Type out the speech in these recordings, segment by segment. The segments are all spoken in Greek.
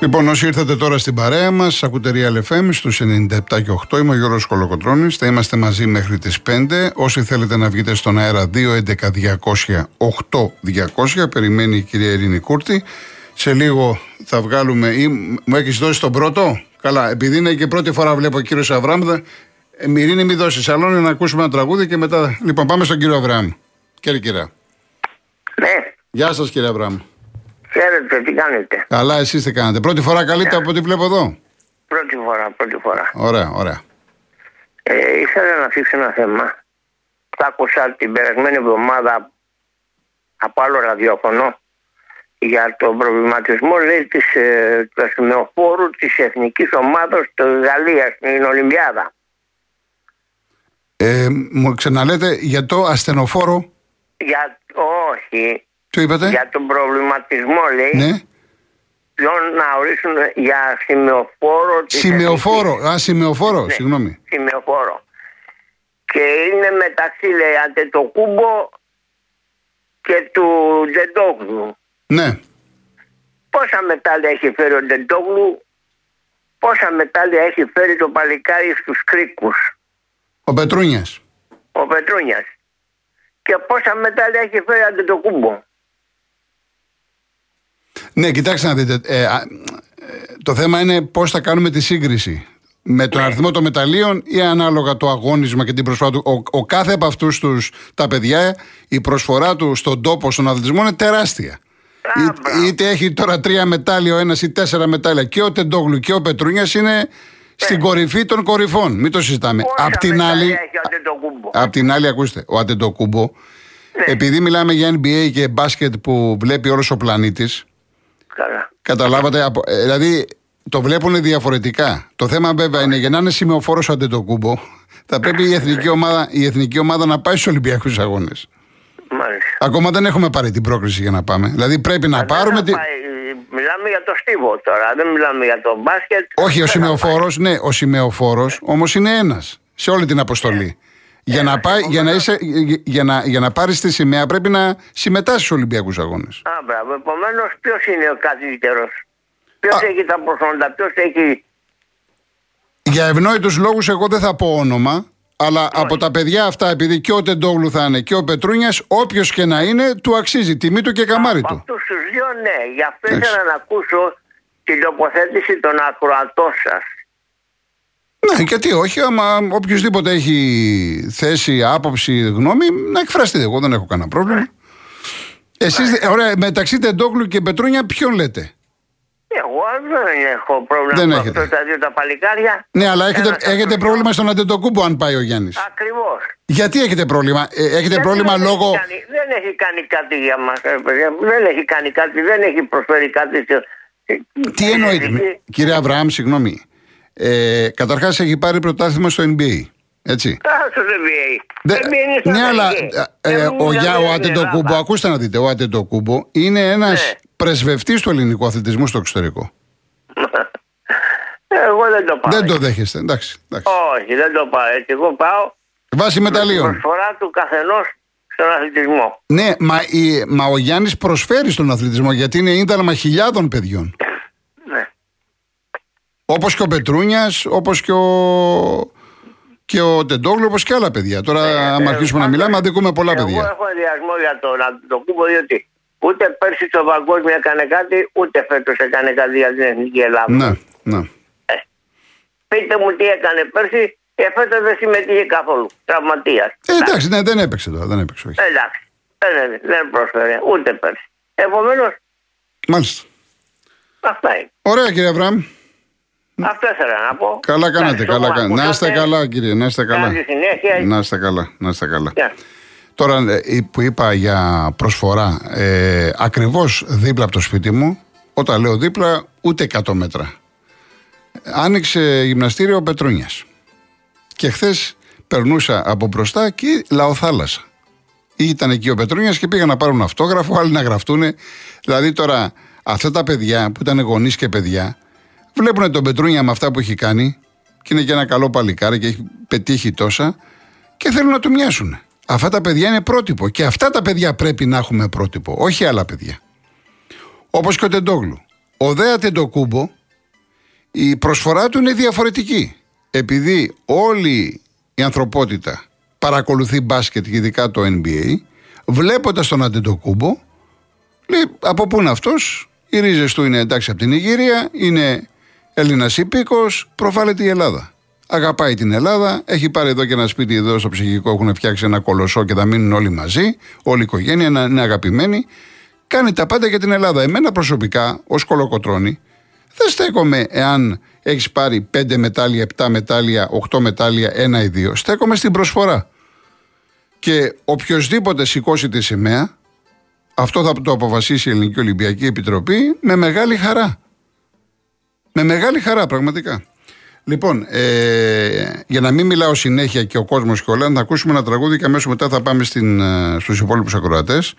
Λοιπόν, όσοι ήρθατε τώρα στην παρέα μας, ακούτε Real FM στους 97 και 8. Είμαι ο Γιώργος Κολοκοτρόνη. Θα είμαστε μαζί μέχρι τις 5. Όσοι θέλετε να βγείτε στον αέρα 211-200-8200, περιμένει η κυρία Ειρήνη Κούρτη. Σε λίγο θα βγάλουμε. Ή, μου έχεις δώσει τον πρώτο; Καλά, επειδή είναι και πρώτη φορά βλέπω κύριος Αβράμ, ε, Ειρήνη, μην δώσεις σαλόνι να ακούσουμε ένα τραγούδι και μετά. Λοιπόν, πάμε στον κύριο Αβράμ. Κύριε κυρία. Ναι, Γεια σας, κύριε Αβράμ. Ξέρετε τι κάνετε. Καλά, εσείς τι κάνετε. Πρώτη φορά καλείτε από ό,τι βλέπω εδώ; Πρώτη φορά, πρώτη φορά. Ωραία, ωραία. Ε, ήθελα να θίξω ένα θέμα. Τα άκουσα την περασμένη εβδομάδα από άλλο ραδιόφωνο για τον προβληματισμό λέει της, ε, του ασημεοφόρου της εθνικής ομάδας της Γαλλίας στην Ολυμπιάδα. Ε, μου ξαναλέτε για το ασθενοφόρο; Για, όχι, Τι είπατε; για τον προβληματισμό λέει Ναι. ποιον να ορίσουν για σημεοφόρο της Σημεοφόρο. εθνικής- Α, σημεοφόρο, Ναι. συγγνώμη. σημεοφόρο. Και είναι μεταξύ λέει Αντετοκούμπο και του Ντεντόγλου. Ναι. Πόσα μετάλλια έχει φέρει ο Ντεντόγλου, πόσα μετάλλια έχει φέρει το παλικάρι στους κρίκους, Ο Πετρούνιας. ο Πετρούνιας. Και πόσα μετάλλια έχει φέρει ο Αντετοκούμπο. Ναι, κοιτάξτε να δείτε. ε, α, ε, το θέμα είναι πώς θα κάνουμε τη σύγκριση. Με Ναι. τον αριθμό των μεταλλίων ή ανάλογα το αγώνισμα και την προσφορά του. Ο, ο κάθε από αυτούς τα παιδιά, η προσφορά του στον τόπο, στον αθλητισμό είναι τεράστια. Α, Είτε, μπράβο. είτε έχει τώρα τρία μετάλλια ο ένας ή τέσσερα μετάλλια και ο Τεντόγλου και ο Πετρούνιας είναι στην κορυφή των κορυφών. Μην το συζητάμε. Ναι. Πόσα Απ' την μετάλλια άλλη, έχει ο Αντετοκούμπο. Απ' την άλλη, ακούστε, ο Αντετοκούμπο, Ναι. επειδή μιλάμε για NBA και μπάσκετ που βλέπει όλος ο πλανήτης, Καλά. καταλάβατε. από- ε, δηλαδή, το βλέπουν διαφορετικά. Το θέμα βέβαια είναι για να είναι σημειοφόρος ο Αντετοκούμπο, θα πρέπει η εθνική ομάδα, η εθνική ομάδα να πάει στους Ολυμπιακούς Αγώνες. Μάλιστα. Ακόμα δεν έχουμε πάρει την πρόκριση για να πάμε. Δηλαδή, πρέπει να Δεν πάρουμε. θα Τη... πάει, Μιλάμε για το στίβο τώρα, δεν μιλάμε για το μπάσκετ. Όχι, ο Δεν θα σημειοφόρος, ναι, ο σημειοφόρος όμως είναι ένας σε όλη την αποστολή. Για να, πάει, για, να είσαι, για, να, για να πάρεις τη σημαία πρέπει να συμμετάσχεις στους Ολυμπιακούς Αγώνες. Α, μπράβο. Επομένως, ποιος είναι ο καλύτερος; Ποιος Α. έχει τα προσόντα, ποιος έχει. Για ευνόητους λόγους, εγώ δεν θα πω όνομα, αλλά από τα παιδιά αυτά, επειδή και ο Τεντόγλου θα είναι και ο Πετρούνιας, όποιος και να είναι, του αξίζει τιμή του και καμάρι Από του. αυτούς τους δύο, ναι. Γι' αυτό Εντάξει. ήθελα να ακούσω την τοποθέτηση των ακροατών σας. Ναι, γιατί όχι, άμα οποιοδήποτε έχει θέση, άποψη, γνώμη, να εκφραστεί. Εγώ δεν έχω κανένα πρόβλημα. Εσείς, ωραία, μεταξύ Τεντόγλου και Πετρούνια, ποιον λέτε; Εγώ δεν έχω πρόβλημα Δεν με έχετε. αυτό τα δύο τα παλικάρια. Ναι, αλλά έχετε, Ένας από έχετε τους πρόβλημα στον Αντετοκούμπο αν πάει ο Γιάννης. Ακριβώς. Γιατί έχετε πρόβλημα, ε, έχετε πρόβλημα λόγω. δεν έχει κάνει κάτι για μας, Δεν έχει κάνει κάτι, δεν έχει προσφέρει κάτι. σε- Τι εννοείτε, κύριε Αβραάμ, συγγνώμη. Ε, Καταρχάς έχει πάρει πρωτάθλημα στο NBA. Έτσι. Α, στο NBA. Δε- NBA είναι στο ναι, αλλά NBA. ε, Δεν ο, μιλάμε για, ο για Αντετοκούμπο, Ελλάδα. ακούστε να δείτε, ο Αντετοκούμπο είναι ένας Ναι. πρεσβευτής του ελληνικού αθλητισμού στο εξωτερικό. Εγώ δεν το πάω. Δεν το δέχεστε, εντάξει. εντάξει. Όχι, δεν το πάω έτσι. Εγώ πάω Βάση με μεταλλίων. προσφορά του καθενός στον αθλητισμό. Ναι, μα, η- μα ο Γιάννης προσφέρει στον αθλητισμό γιατί είναι ίνταλμα χιλιάδων παιδιών. Ναι. Όπως και ο Πετρούνιας, όπως και ο. Και ο Τεντόγλου, όπως και άλλα παιδιά. Τώρα, άμα Ε, αρχίσουμε να μιλάμε, αδικούμε πολλά Εγώ παιδιά. έχω ενδιασμό για τον Αντιτοκούμπο διότι ούτε πέρσι στο παγκόσμιο έκανε κάτι, ούτε φέτος έκανε κάτι για την εθνική Ελλάδα. Ναι, ναι. Πείτε μου τι έκανε πέρσι και φέτος δεν συμμετείχε καθόλου. Τραυματίας. Ε, εντάξει, ναι, δεν έπαιξε τώρα, δεν έπαιξε. Όχι. Εντάξει. Δεν, δεν πρόσφερε ούτε πέρσι. Επομένως, Μάλιστα. αυτά είναι. Ωραία, κύριε Αβραάμ. Αυτό ήθελα να πω. Καλά κάνατε, Ευχαριστώ καλά που κάνατε. Να είστε ακούσατε. καλά, κύριε, να είστε καλά. Καλή συνέχεια. Να είστε καλά, να είστε καλά. Γεια. Τώρα ε, που είπα για προσφορά, ε, ακριβώς δίπλα από το σπίτι μου, όταν λέω δίπλα, ούτε 100 μέτρα. Άνοιξε γυμναστήριο Πετρούνιας. Και χθες περνούσα από μπροστά και λαοθάλασσα. Ήταν εκεί ο Πετρούνιας και πήγαν να πάρουν αυτόγραφο, άλλοι να γραφτούν. Δηλαδή τώρα αυτά τα παιδιά που ήταν γονείς και παιδιά, βλέπουν τον Πετρούνια με αυτά που έχει κάνει και είναι και ένα καλό παλικάρι και έχει πετύχει τόσα και θέλουν να του μοιάσουν. Αυτά τα παιδιά είναι πρότυπο και αυτά τα παιδιά πρέπει να έχουμε πρότυπο, όχι άλλα παιδιά. Όπως και ο Τεντόγλου. Ο Δέα Τεντοκούμπο, η προσφορά του είναι διαφορετική. Επειδή όλη η ανθρωπότητα παρακολουθεί μπάσκετ και ειδικά το NBA, βλέποντας τον Αντεντοκούμπο, λέει από πού είναι αυτός, οι ρίζες του είναι εντάξει από την Ιγυρία, είναι Έλληνας υπήκος, προφάλεται η Ελλάδα. Αγαπάει την Ελλάδα, έχει πάρει εδώ και ένα σπίτι εδώ στο ψυχικό, έχουν φτιάξει ένα κολοσσό και θα μείνουν όλοι μαζί, όλη η οικογένεια, να είναι αγαπημένοι. Κάνει τα πάντα για την Ελλάδα. Εμένα προσωπικά, ως κολοκοτρόνη, δεν στέκομαι εάν έχεις πάρει 5 μετάλλια, 7 μετάλλια, 8 μετάλλια, 1 ή 2. Στέκομαι στην προσφορά. Και οποιοδήποτε σηκώσει τη σημαία, αυτό θα το αποφασίσει η Ελληνική Ολυμπιακή Επιτροπή με μεγάλη χαρά. Με μεγάλη χαρά, πραγματικά. Λοιπόν, ε, για να μην μιλάω συνέχεια και ο κόσμος και όλα, να ακούσουμε ένα τραγούδι και αμέσως μετά θα πάμε στην, ε, στους υπόλοιπους ακροατές.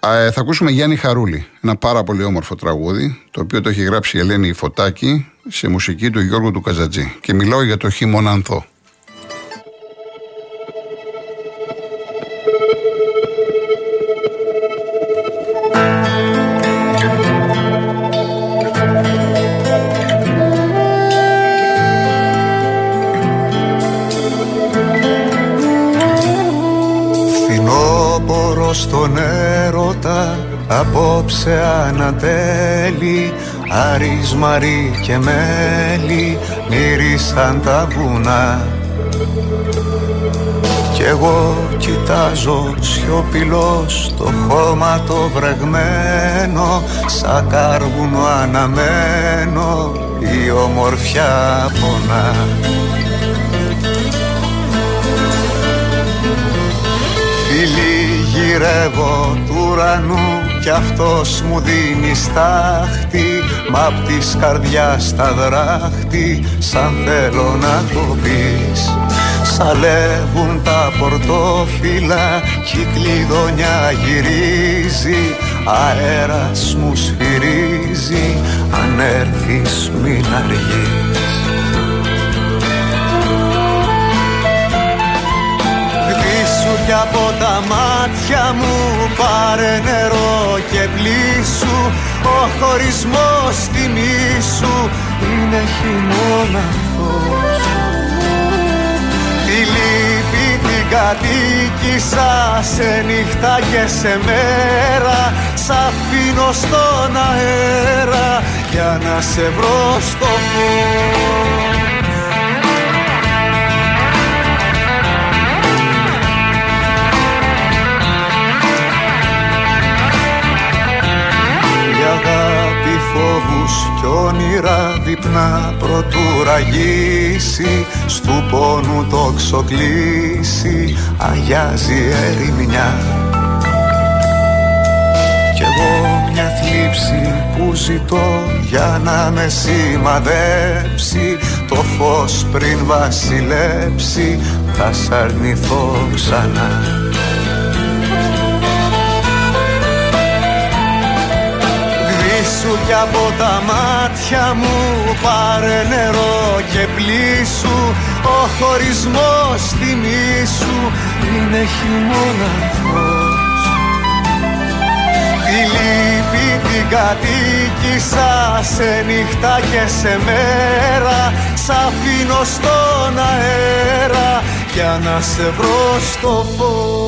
Ε, θα ακούσουμε Γιάννη Χαρούλη, ένα πάρα πολύ όμορφο τραγούδι, το οποίο το έχει γράψει η Ελένη Φωτάκη σε μουσική του Γιώργου του Καζατζή. Και μιλάω για το χειμωνανθό. Στον έρωτα απόψε ανατέλει Άρης, Μαρή και Μέλη μύρισαν τα βουνά. Κι εγώ κοιτάζω σιωπηλός το χώμα το βρεγμένο σαν κάρβουνο αναμένο η ομορφιά πονά γυρεύω του ουρανού κι αυτός μου δίνει στάχτη Μ' απ' της καρδιάς τα δράχτη σαν θέλω να το πεις. Σαλεύουν τα πορτόφυλλα κι η κλειδονιά γυρίζει Αέρας μου σφυρίζει αν έρθεις μην αργείς κι από τα μάτια μου πάρε νερό και πλήσου. Ο χωρισμός τιμή σου είναι χειμώναθος Τη λύπη την κατοίκησα σε νύχτα και σε μέρα. Σ' αφήνω στον αέρα για να σε βρω στο φως φόβους κι όνειρα διπνά προτού ραγίσει στου πόνου το ξοκλήσει αγιάζει ερημιά. Κι εγώ μια θλίψη που ζητώ για να με σημαδέψει το φως πριν βασιλέψει θα σ' αρνηθώ ξανά σου κι από τα μάτια μου. Πάρε νερό και πλήσου Ο χωρισμός τιμή σου. Είναι χειμώναθος Τη λύπη την κατοίκησα σε νύχτα και σε μέρα. Σ' αφήνω στον αέρα για να σε βρω στο φως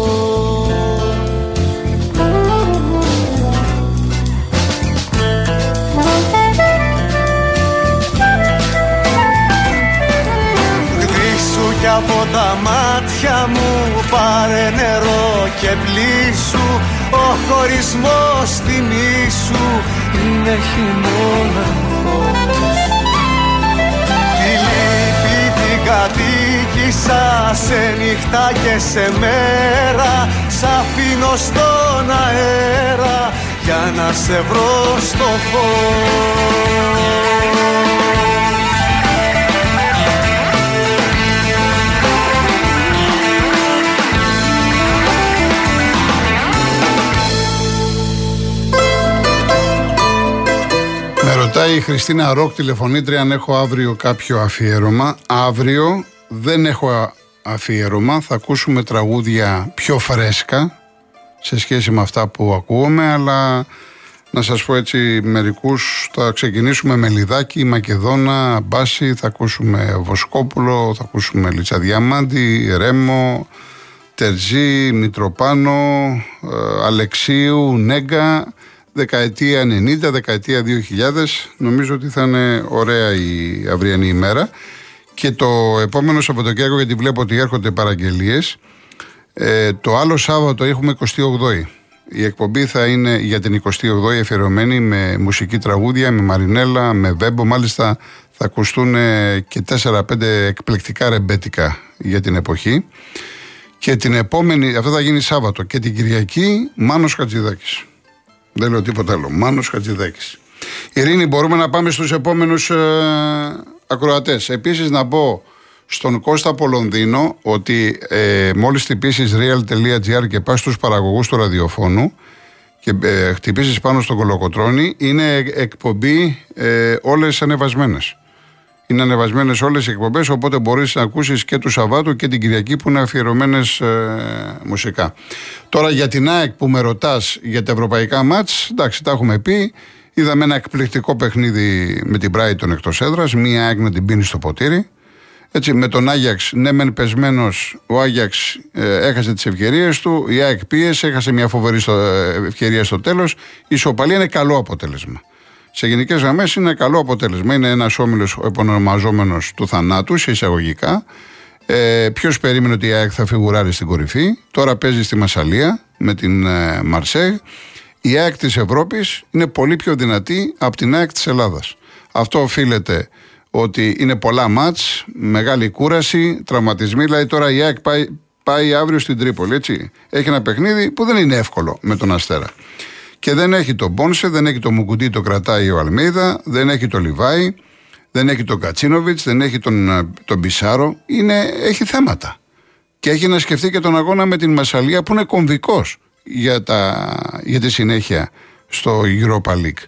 κι από τα μάτια μου. Πάρε νερό και πλήσου Ο χωρισμός τιμή σου είναι χειμώνα. Τη λύπη την κατοίκη Άφησα σε νύχτα και σε μέρα. Σ' αφήνω στον αέρα Για να σε βρω στο φως ρωτάει η Χριστίνα Ροκ τηλεφωνήτρια αν έχω αύριο κάποιο αφιέρωμα. Αύριο δεν έχω αφιέρωμα. Θα ακούσουμε τραγούδια πιο φρέσκα σε σχέση με αυτά που ακούμε, αλλά να σας πω έτσι μερικούς, θα ξεκινήσουμε με Λιδάκη, Μακεδόνα, Μπάση, θα ακούσουμε Βοσκόπουλο, θα ακούσουμε Λίτσα Διαμάντη, Ρέμο, Τερζή, Μητροπάνο, ε, Αλεξίου, Νέγκα, δεκαετία 90, δεκαετία 2000. Νομίζω ότι θα είναι ωραία η αυριανή ημέρα. Και το επόμενο Σαββατοκύριακο, γιατί βλέπω ότι έρχονται παραγγελίες. Ε, το άλλο Σάββατο έχουμε 28η. Η εκπομπή θα είναι για την 28η αφιερωμένη με μουσική τραγούδια, με Μαρινέλα, με Βέμπο. Μάλιστα θα ακουστούν και 4-5 εκπληκτικά ρεμπέτικα για την εποχή. Και την επόμενη, αυτό θα γίνει Σάββατο. Και την Κυριακή, Μάνος Χατζηδάκης. Δεν λέω τίποτα άλλο. Μάνος Χατζηδάκης. Ειρήνη, μπορούμε να πάμε στους επόμενους ε, ακροατές. Επίσης, να πω στον Κώστα από Λονδίνο ότι ε, μόλις χτυπήσεις real.gr και πας στους παραγωγούς του ραδιοφώνου και ε, χτυπήσεις πάνω στον κολοκοτρόνη, είναι εκπομπή ε, όλες ανεβασμένες. Είναι ανεβασμένες όλες οι εκπομπές, οπότε μπορείς να ακούσεις και του Σαββάτου και την Κυριακή που είναι αφιερωμένες ε, μουσικά. Τώρα για την ΑΕΚ που με ρωτάς για τα ευρωπαϊκά μάτς, εντάξει, τα έχουμε πει. Είδαμε ένα εκπληκτικό παιχνίδι με την Brighton εκτός έδρας. Μία ΑΕΚ να την πίνει στο ποτήρι. Έτσι, με τον Άγιαξ, ναι, μεν πεσμένος, ο Άγιαξ ε, έχασε τις ευκαιρίες του. Η ΑΕΚ πίεσε, έχασε μια φοβερή στο, ε, ευκαιρία στο τέλος. Η ισοπαλία είναι καλό αποτέλεσμα σε γενικές γραμμές είναι καλό αποτέλεσμα. Είναι ένας όμιλος επωνομαζόμενος του θανάτου, σε εισαγωγικά. Ε, Ποιος περίμενε ότι η ΑΕΚ θα φιγουράρει στην κορυφή. Τώρα παίζει στη Μασαλία με την ε, Μαρσέ. Η ΑΕΚ της Ευρώπης είναι πολύ πιο δυνατή από την ΑΕΚ της Ελλάδας. Αυτό οφείλεται ότι είναι πολλά μάτς, μεγάλη κούραση, τραυματισμοί. Δηλαδή τώρα η ΑΕΚ πάει, πάει αύριο στην Τρίπολη, έτσι. Έχει ένα παιχνίδι που δεν είναι εύκολο με τον Αστέρα. Και δεν έχει τον Πόνσε, δεν έχει τον Μουκουντή, το κρατάει ο Αλμίδα, δεν έχει τον Λιβάη, δεν έχει τον Κατσίνοβιτς, δεν έχει τον, ε, τον Μπισάρο. Είναι, έχει θέματα. Και έχει να σκεφτεί και τον αγώνα με την Μασαλία που είναι κομβικός για, για τη συνέχεια στο Europa League.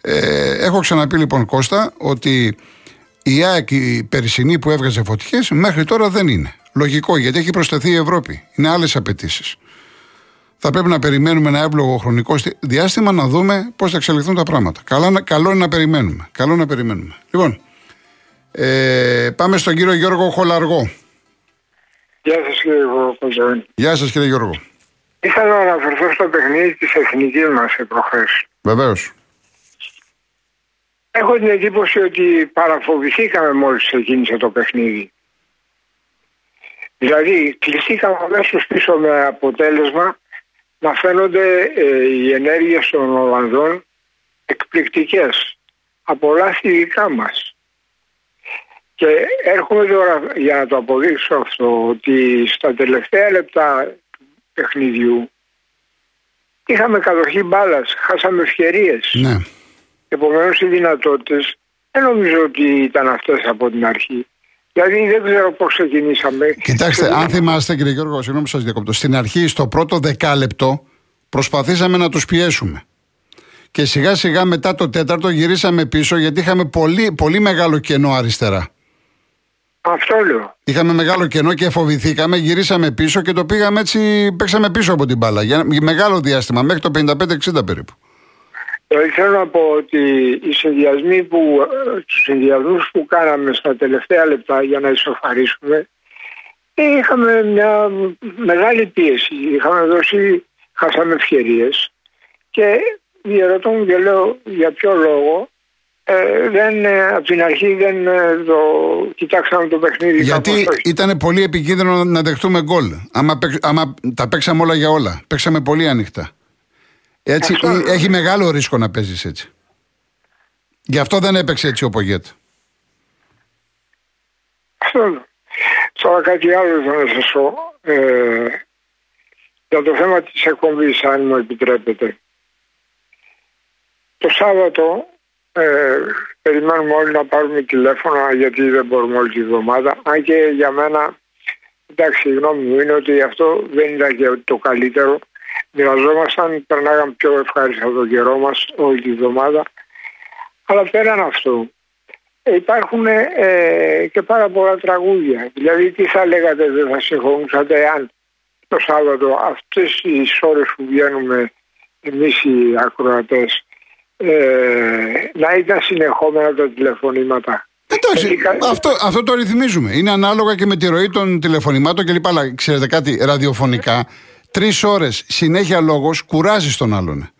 Ε, έχω ξαναπεί λοιπόν Κώστα ότι η ΑΕΚ η περσινή που έβγαζε φωτιές μέχρι τώρα δεν είναι. Λογικό γιατί έχει προσθεθεί η Ευρώπη. Είναι άλλες απαιτήσεις θα πρέπει να περιμένουμε ένα εύλογο χρονικό διάστημα να δούμε πώς θα εξελιχθούν τα πράγματα. Καλό, καλό είναι να περιμένουμε. Καλό να περιμένουμε. Λοιπόν, ε, πάμε στον κύριο Γιώργο Χολαργό. Γεια σας κύριε Γιώργο Γεια σας κύριε Γιώργο. Ήθελα να αναφερθώ στο παιχνίδι της εθνικής μας προχθέ. Βεβαίως. Έχω την εντύπωση ότι παραφοβηθήκαμε μόλις ξεκίνησε το παιχνίδι. Δηλαδή, κλειστήκαμε αμέσω πίσω με αποτέλεσμα να φαίνονται ε, οι ενέργειες των Ολλανδών εκπληκτικές από λάθη δικά μας. Και έρχομαι τώρα για να το αποδείξω αυτό ότι στα τελευταία λεπτά του παιχνιδιού είχαμε κατοχή μπάλας, χάσαμε ευκαιρίες. Ναι. Επομένως οι δυνατότητες δεν νομίζω ότι ήταν αυτές από την αρχή. Δηλαδή δεν ξέρω πώς ξεκινήσαμε. Κοιτάξτε, αν θυμάστε κύριε Γιώργο, συγγνώμη που σας διακόπτω. Στην αρχή, στο πρώτο δεκάλεπτο, προσπαθήσαμε να τους πιέσουμε. Και σιγά σιγά μετά το τέταρτο γυρίσαμε πίσω γιατί είχαμε πολύ, πολύ μεγάλο κενό αριστερά. Αυτό λέω. Είχαμε μεγάλο κενό και φοβηθήκαμε, γυρίσαμε πίσω και το πήγαμε έτσι, παίξαμε πίσω από την μπάλα. Για μεγάλο διάστημα, μέχρι το 55-60 περίπου. Ε, θέλω να πω ότι οι συνδυασμοί που, τους συνδυασμούς που κάναμε στα τελευταία λεπτά για να ισοφαρίσουμε ε, είχαμε μια μεγάλη πίεση. Είχαμε δώσει, χάσαμε ευκαιρίες και διαρωτώ μου και λέω για ποιο λόγο ε, δεν, από την αρχή δεν το κοιτάξαμε το παιχνίδι. Γιατί ήταν πολύ επικίνδυνο να δεχτούμε γκολ. Άμα, άμα τα παίξαμε όλα για όλα. Παίξαμε πολύ ανοιχτά. Έτσι, έχει μεγάλο ρίσκο να παίζεις έτσι. Γι' αυτό δεν έπαιξε έτσι ο Πογέτ. Αυτό. Τώρα κάτι άλλο θέλω να σας πω. Ε, για το θέμα της εκπομπής, αν μου επιτρέπετε. Το Σάββατο ε, περιμένουμε όλοι να πάρουμε τηλέφωνα γιατί δεν μπορούμε όλη τη βδομάδα. Αν και για μένα, εντάξει, η γνώμη μου είναι ότι αυτό δεν ήταν και το καλύτερο. Μοιραζόμασταν, περνάγαμε πιο ευχάριστα τον καιρό μας όλη τη βδομάδα. Αλλά πέραν αυτό, υπάρχουν ε, και πάρα πολλά τραγούδια. Δηλαδή τι θα λέγατε, δεν θα συμφωνούσατε αν το Σάββατο αυτές τις ώρες που βγαίνουμε εμείς οι ακροατές ε, να ήταν συνεχόμενα τα τηλεφωνήματα. Εντάξει, αυτό, αυτό το ρυθμίζουμε. Είναι ανάλογα και με τη ροή των τηλεφωνημάτων κλπ. Αλλά ξέρετε κάτι, ραδιοφωνικά, τρεις ώρες συνέχεια λόγος κουράζεις τον άλλον.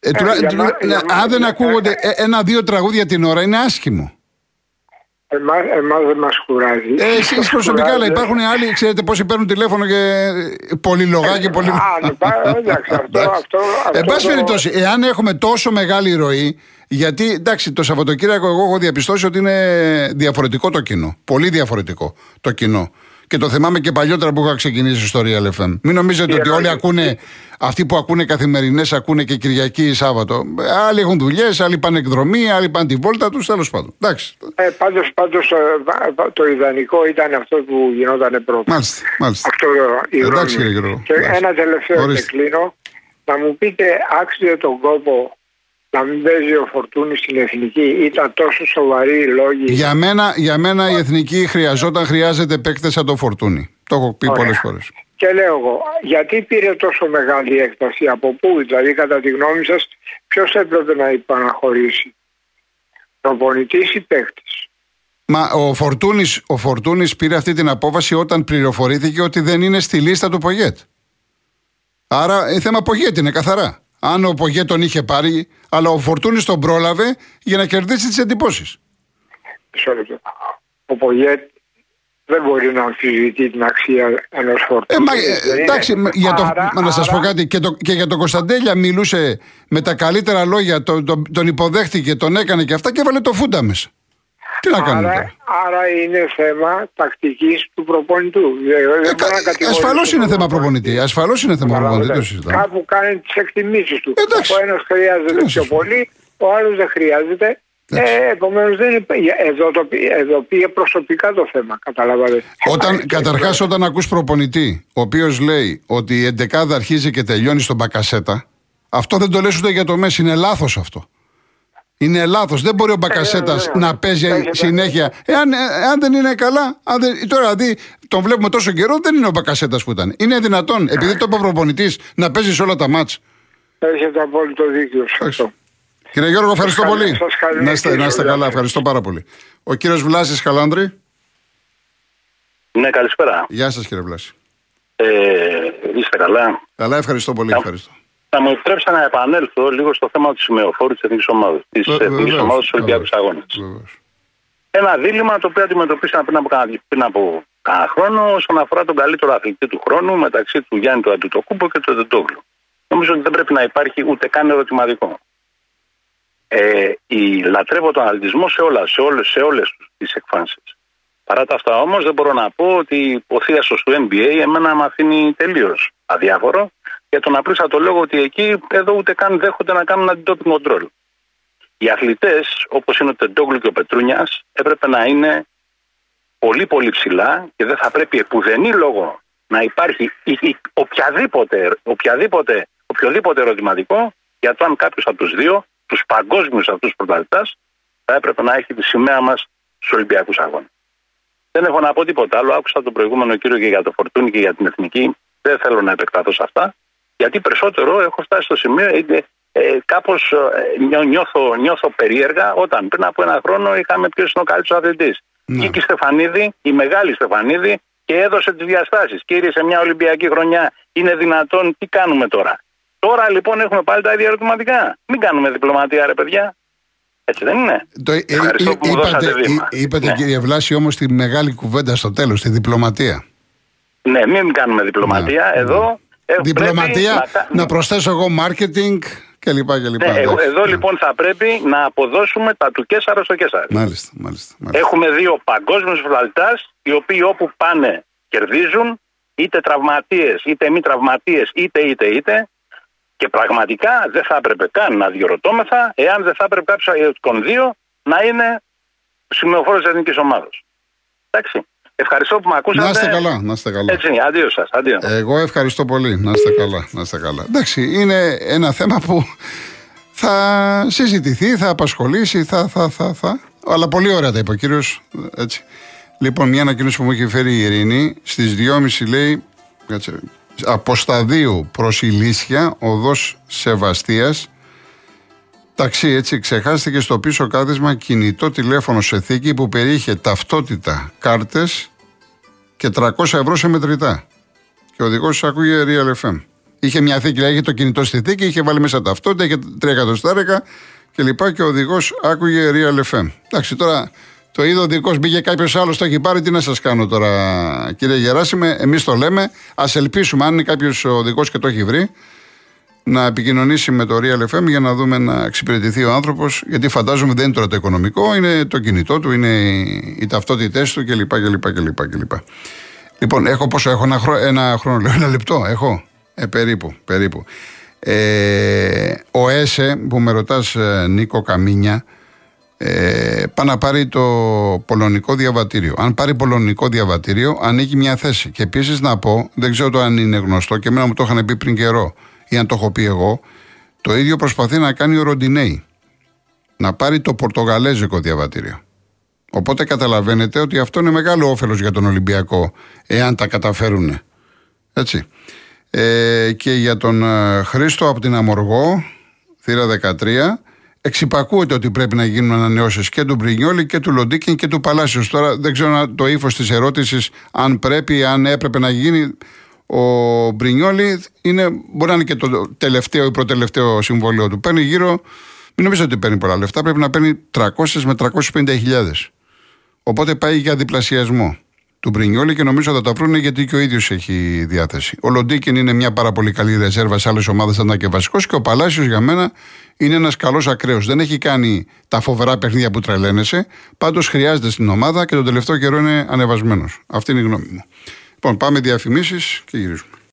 Ε, ε, αν δεν ακούγονται ε, ένα-δύο τραγούδια την ώρα, είναι άσχημο. Εμά δεν μας κουράζει. Ε, Εσεί προσωπικά, αλλά υπάρχουν άλλοι, ξέρετε πόσοι παίρνουν τηλέφωνο και πολυλογά και πολύ. εντάξει, αυτό. Εν πάση περιπτώσει, εάν έχουμε τόσο μεγάλη ροή, γιατί εντάξει, το Σαββατοκύριακο εγώ έχω διαπιστώσει ότι είναι διαφορετικό το κοινό. Πολύ διαφορετικό το κοινό. Και το θυμάμαι και παλιότερα που είχα ξεκινήσει στο Real FM. Μην νομίζετε ότι όλοι ακούνε, αυτοί που ακούνε καθημερινές ακούνε και Κυριακή ή Σάββατο. Άλλοι έχουν δουλειές, άλλοι πάνε εκδρομή, άλλοι πάνε τη βόλτα τους, τέλος πάντων. Εντάξει. Ε, Πάντως πάντως, το, το ιδανικό ήταν αυτό που γινόταν πρώτα. Μάλιστα. μάλιστα. Αυτό η Εντάξει, κύριε Γιώργο. Και ένα τελευταίο και κλείνω. Να μου πείτε, άξιζε τον κόπο να μην παίζει ο Φορτούνης στην εθνική. Ήταν τόσο σοβαροί οι λόγοι. Για μένα, για μένα η εθνική χρειαζόταν, χρειάζεται παίκτες σαν το Φορτούνη. Το έχω πει πολλές φορές. Και λέω εγώ, γιατί πήρε τόσο μεγάλη έκταση, από πού, δηλαδή κατά τη γνώμη σας, ποιος έπρεπε να υπαναχωρήσει, προπονητής ή παίκτης; Μα ο Φορτούνης, ο Φορτούνης πήρε αυτή την απόφαση όταν πληροφορήθηκε ότι δεν είναι στη λίστα του Πογέτ. Άρα η θέμα Πογέτ είναι καθαρά αν ο Πογέ τον είχε πάρει, αλλά ο Φορτούνης τον πρόλαβε για να κερδίσει τις εντυπώσεις. Ο Πογέ δεν μπορεί να αμφισβητεί την αξία ενός φορτούνη. Ε, εντάξει, για το, άρα, να σας πω κάτι. Και, το, και για τον Κωνσταντέλια μιλούσε με τα καλύτερα λόγια, τον, τον, τον υποδέχτηκε, τον έκανε και αυτά και έβαλε το φούντα μέσα. Τι να κάνουμε άρα, άρα είναι θέμα τακτικής του προπονητού. Ε, Ασφαλώς είναι θέμα προπονητή. Ασφαλώς είναι θέμα προπονητή. Κάπου κάνει τις εκτιμήσεις του. Ο ένας χρειάζεται πιο πολύ, ο άλλος δεν χρειάζεται. Ε, Επομένως, εδώ, το, εδώ πήγε προσωπικά το θέμα. Καταλάβατε. Όταν, καταρχάς όταν ακούς προπονητή, ο οποίος λέει ότι η εντεκάδα αρχίζει και τελειώνει στον Μπακασέτα, αυτό δεν το λες ούτε για το Μέση. Είναι λάθος αυτό. Είναι λάθος. Δεν μπορεί ο Μπακασέτας ε, ε, να παίζει συνέχεια. Εάν, εάν δεν είναι καλά. Αν δεν, τώρα δηλαδή τον βλέπουμε τόσο καιρό, δεν είναι ο Μπακασέτας που ήταν. Είναι δυνατόν, επειδή το είπε ο προπονητής, να παίζει σε όλα τα μάτς. Έχετε απόλυτο δίκιο σε αυτό. Κύριε Γιώργο, ευχαριστώ πολύ. Να είστε, να είστε καλά, ευχαριστώ πάρα πολύ. Ο κύριος Βλάσης Καλάνδρη. Ναι, καλησπέρα. Γεια σας, κύριε Βλάση. Ε, είστε καλά; Καλά, ευχαριστώ πολύ. Ευχαριστώ. Θα μου επιτρέψετε να επανέλθω λίγο στο θέμα του σημεοφόρου της εθνικής ομάδας. Της εθνικής ομάδας του Ολυμπιακούς Αγώνες. Ένα δίλημα το οποίο αντιμετωπίσαμε πριν από, πριν από κανένα χρόνο όσον αφορά τον καλύτερο αθλητή του χρόνου μεταξύ του Γιάννη του Αντιτοκούμπο και του Εντετόγλου. Νομίζω ότι δεν πρέπει να υπάρχει ούτε καν ερωτηματικό. Ε, η, λατρεύω τον αθλητισμό σε, όλα, σε, όλες, σε όλες τις εκφάνσεις. Παρά τα αυτά όμως δεν μπορώ να πω ότι ο θείασος του NBA εμένα με αφήνει τελείως αδιάφορο για τον απλούστατο λόγο ότι εκεί εδώ ούτε καν δέχονται να κάνουν αντιτόπινγκ κοντρόλ. Οι αθλητές, όπως είναι ο Τεντόγλου και ο Πετρούνιας, έπρεπε να είναι πολύ πολύ ψηλά και δεν θα πρέπει επουδενή λόγο να υπάρχει οποιαδήποτε, οποιαδήποτε, οποιοδήποτε ερωτηματικό για το αν κάποιος από τους δύο, τους παγκόσμιους αυτούς πρωταθλητές, θα έπρεπε να έχει τη σημαία μας στους Ολυμπιακούς Αγώνες. Δεν έχω να πω τίποτα άλλο. Άκουσα τον προηγούμενο κύριο και για το Φορτούνι και για την Εθνική. Δεν θέλω να επεκταθώ σε αυτά. Γιατί περισσότερο έχω φτάσει στο σημείο, ε, ε, κάπως ε, νιώθω, νιώθω περίεργα όταν πριν από ένα χρόνο είχαμε ποιο είναι ο καλύτερος αθλητής. Ναι. η Στεφανίδη, η μεγάλη Στεφανίδη, και έδωσε τις διαστάσεις. Κύριε, σε μια Ολυμπιακή χρονιά είναι δυνατόν, τι κάνουμε τώρα; Τώρα λοιπόν έχουμε πάλι τα ίδια ερωτηματικά. Μην κάνουμε διπλωματία, ρε παιδιά. Έτσι δεν είναι. Το, ε, ε, που είπατε, είπατε ναι. κύριε Βλάση όμως τη μεγάλη κουβέντα στο τέλος, τη διπλωματία. Ναι, μην κάνουμε διπλωματία. Ναι. Εδώ Διπλωματία, να... να προσθέσω εγώ marketing κλπ. Ναι, εδώ λοιπόν θα πρέπει να αποδώσουμε τα του Κέσσαρα στο Κέσσαρα. Μάλιστα, μάλιστα, μάλιστα. Έχουμε δύο παγκόσμιους φλαλτάς οι οποίοι όπου πάνε κερδίζουν, είτε τραυματίες, είτε μη τραυματίες, είτε είτε είτε. Και πραγματικά δεν θα έπρεπε καν να διορωτώμεθα εάν δεν θα έπρεπε κάποιος από των δύο να είναι σημειοφόρος της εθνικής ομάδας. Εντάξει. Ευχαριστώ που με ακούσατε. Να είστε καλά, να είστε καλά. Έτσι, αντίο σας. Αντίο. Εγώ ευχαριστώ πολύ. Να είστε καλά, να είστε καλά. Εντάξει, είναι ένα θέμα που θα συζητηθεί, θα απασχολήσει, θα, θα, θα, θα. Αλλά πολύ ωραία τα είπε ο κύριος. Έτσι. Λοιπόν, μια ανακοίνωση που μου έχει φέρει η Ειρήνη στις 2.30 λέει. Κάτσε, από σταδίου προς Ηλίσια, οδός Σεβαστίας. Ταξί, έτσι, ξεχάστηκε στο πίσω κάθισμα κινητό τηλέφωνο σε θήκη που περιείχε ταυτότητα, κάρτες και 300 ευρώ σε μετρητά. Και ο οδηγός ακούγε Real FM. Είχε μια θήκη, είχε το κινητό στη θήκη, είχε βάλει μέσα ταυτότητα, είχε 3 εκατοστάρικα και λοιπά και ο οδηγός άκουγε Real FM. Εντάξει, τώρα το είδε ο οδηγός, μπήκε κάποιος άλλος, το έχει πάρει. Τι να σας κάνω τώρα, κύριε Γεράσιμε, εμείς το λέμε. Α ελπίσουμε, αν είναι κάποιος οδηγός και το έχει βρει, να επικοινωνήσει με το Real FM για να δούμε να εξυπηρετηθεί ο άνθρωπος. Γιατί φαντάζομαι δεν είναι τώρα το οικονομικό, είναι το κινητό του, είναι οι ταυτότητές του κλπ. κλπ, κλπ, κλπ. Λοιπόν, έχω πόσο έχω, ένα, χρόνο, ένα χρόνο, λέω, ένα λεπτό, έχω. Ε, περίπου, περίπου. Ε, ο ΕΣΕ που με ρωτάς ε, Νίκο Καμίνια ε, πάει να πάρει το πολωνικό διαβατήριο. Αν πάρει πολωνικό διαβατήριο, ανοίγει μια θέση. Και επίσης να πω, δεν ξέρω το αν είναι γνωστό και εμένα μου το είχαν πει πριν καιρό ή αν το έχω πει εγώ, το ίδιο προσπαθεί να κάνει ο Ροντινέη. Να πάρει το πορτογαλέζικο διαβατήριο. Οπότε καταλαβαίνετε ότι αυτό είναι μεγάλο όφελος για τον Ολυμπιακό, εάν τα καταφέρουν. Έτσι. Ε, και για τον ε, Χρήστο από την Αμοργό, θύρα 13, εξυπακούεται ότι πρέπει να γίνουν ανανεώσεις και του Μπρινιόλη και του Λοντίκιν και του Παλάσιος. Τώρα δεν ξέρω το ύφος της ερώτησης αν πρέπει, αν έπρεπε να γίνει. Ο Μπρινιόλη είναι, μπορεί να είναι και το τελευταίο ή προτελευταίο συμβόλαιο του. Παίρνει γύρω, μην νομίζω ότι παίρνει πολλά λεφτά, πρέπει να παίρνει 300 με 350 χιλιάδες. Οπότε πάει για διπλασιασμό του Μπρινιόλη και νομίζω θα τα βρουν γιατί και ο ίδιος έχει διάθεση. Ο Λοντίκιν είναι μια πάρα πολύ καλή ρεζέρβα σε άλλες ομάδες, θα ήταν και βασικό και ο Παλάσιος για μένα είναι ένας καλός ακραίος. Δεν έχει κάνει τα φοβερά παιχνίδια που τρελαίνεσαι. Πάντως χρειάζεται στην ομάδα και τον τελευταίο καιρό είναι ανεβασμένος. Αυτή είναι η γνώμη μου. Λοιπόν, πάμε διαφημίσεις και γυρίζουμε.